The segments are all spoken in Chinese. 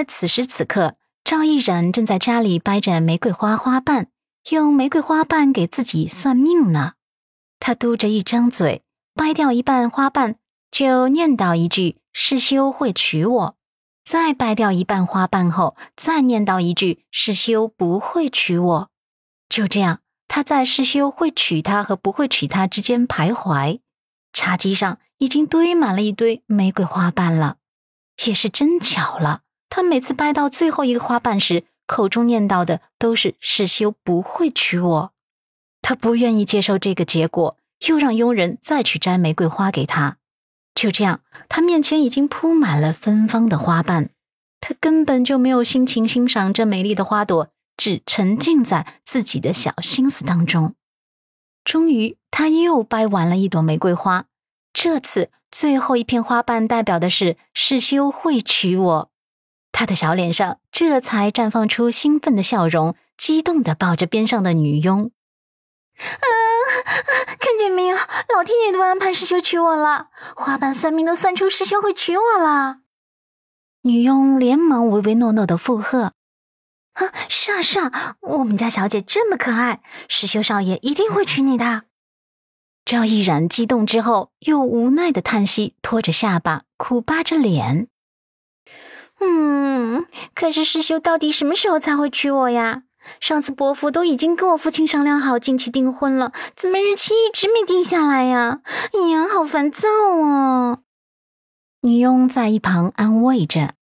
而此时此刻，赵毅然正在家里掰着玫瑰花花瓣，用玫瑰花瓣给自己算命呢。他嘟着一张嘴，掰掉一半花瓣，就念叨一句：“世修会娶我。”再掰掉一半花瓣后，再念叨一句：“世修不会娶我。”就这样，他在世修会娶她和不会娶她之间徘徊。茶几上已经堆满了一堆玫瑰花瓣了，也是真巧了。他每次掰到最后一个花瓣时，口中念叨的都是世修不会娶我。他不愿意接受这个结果，又让佣人再去摘玫瑰花给他。就这样，他面前已经铺满了芬芳的花瓣，他根本就没有心情欣赏这美丽的花朵，只沉浸在自己的小心思当中。终于，他又掰完了一朵玫瑰花，这次最后一片花瓣代表的是世修会娶我。他的小脸上这才绽放出兴奋的笑容，激动的抱着边上的女佣。啊，看见没有，老天爷都安排师兄娶我了，花瓣算命都算出师兄会娶我了。女佣连忙唯唯诺诺的附和：“啊，是啊是啊，我们家小姐这么可爱，师兄少爷一定会娶你的。”赵毅然激动之后，又无奈的叹息，拖着下巴，苦巴着脸：“嗯，可是师兄到底什么时候才会娶我呀？”上次伯父都已经跟我父亲商量好近期订婚了，怎么日期一直没定下来呀？哎呀，好烦躁啊！女佣在一旁安慰着：“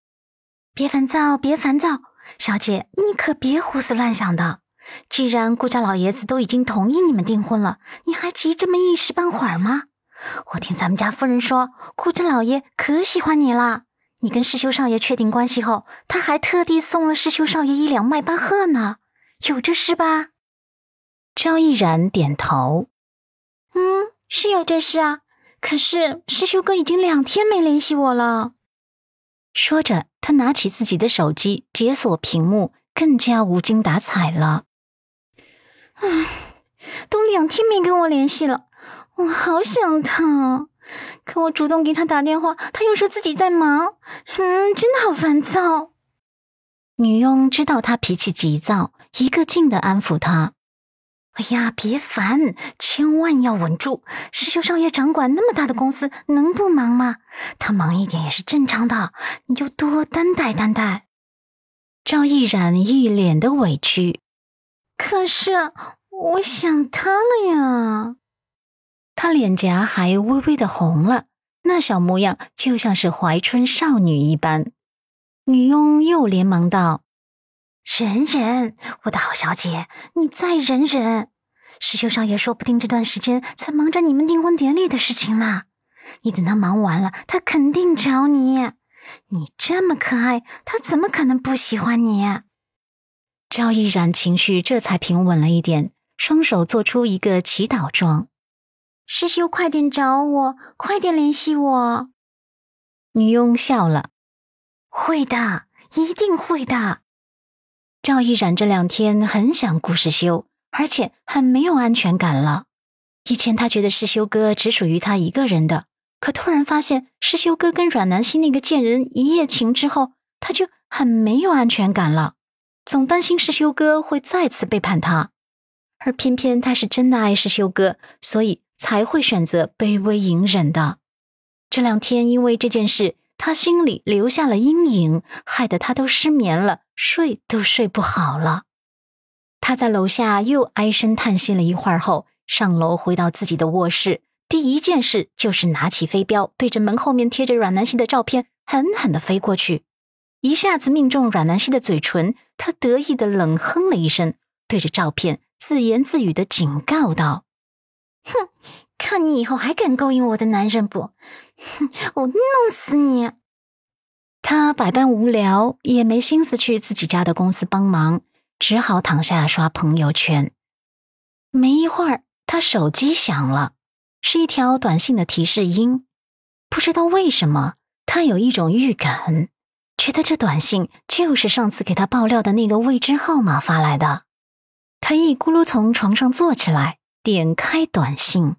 别烦躁，别烦躁，小姐你可别胡思乱想的。既然顾家老爷子都已经同意你们订婚了，你还急这么一时半会儿吗？我听咱们家夫人说，顾家老爷可喜欢你了。你跟世修少爷确定关系后，他还特地送了世修少爷一两迈巴赫呢。”有这事吧？赵毅然点头。嗯，是有这事啊。可是师修哥已经两天没联系我了。说着，他拿起自己的手机，解锁屏幕，更加无精打采了。唉，都两天没跟我联系了，我好想他。可我主动给他打电话，他又说自己在忙。嗯，真的好烦躁。女佣知道他脾气急躁，一个劲的安抚他：“哎呀，别烦，千万要稳住。师兄少爷掌管那么大的公司，能不忙吗？他忙一点也是正常的，你就多担待担待。”赵毅然一脸的委屈：“可是我想他了呀。”他脸颊还微微的红了，那小模样就像是怀春少女一般。女佣又连忙道：“忍忍，我的好小姐，你再忍忍。师兄少爷说不定这段时间在忙着你们订婚典礼的事情呢。你等他忙完了，他肯定找你。你这么可爱，他怎么可能不喜欢你？”赵毅然情绪这才平稳了一点，双手做出一个祈祷状：“师兄，快点找我，快点联系我。”女佣笑了。会的，一定会的。赵毅然这两天很想顾世修，而且很没有安全感了。以前他觉得世修哥只属于他一个人的，可突然发现世修哥跟阮南希那个贱人一夜情之后，他就很没有安全感了，总担心世修哥会再次背叛他。而偏偏他是真的爱世修哥，所以才会选择卑微隐忍的。这两天因为这件事。他心里留下了阴影，害得他都失眠了，睡都睡不好了。他在楼下又唉声叹息了一会儿后，上楼回到自己的卧室，第一件事就是拿起飞镖，对着门后面贴着阮南希的照片狠狠地飞过去，一下子命中阮南希的嘴唇。他得意的冷哼了一声，对着照片自言自语的警告道：“哼。”看你以后还敢勾引我的男人不？哼，我弄死你！他百般无聊，也没心思去自己家的公司帮忙，只好躺下刷朋友圈。没一会儿，他手机响了，是一条短信的提示音。不知道为什么，他有一种预感，觉得这短信就是上次给他爆料的那个未知号码发来的。他一咕噜从床上坐起来，点开短信。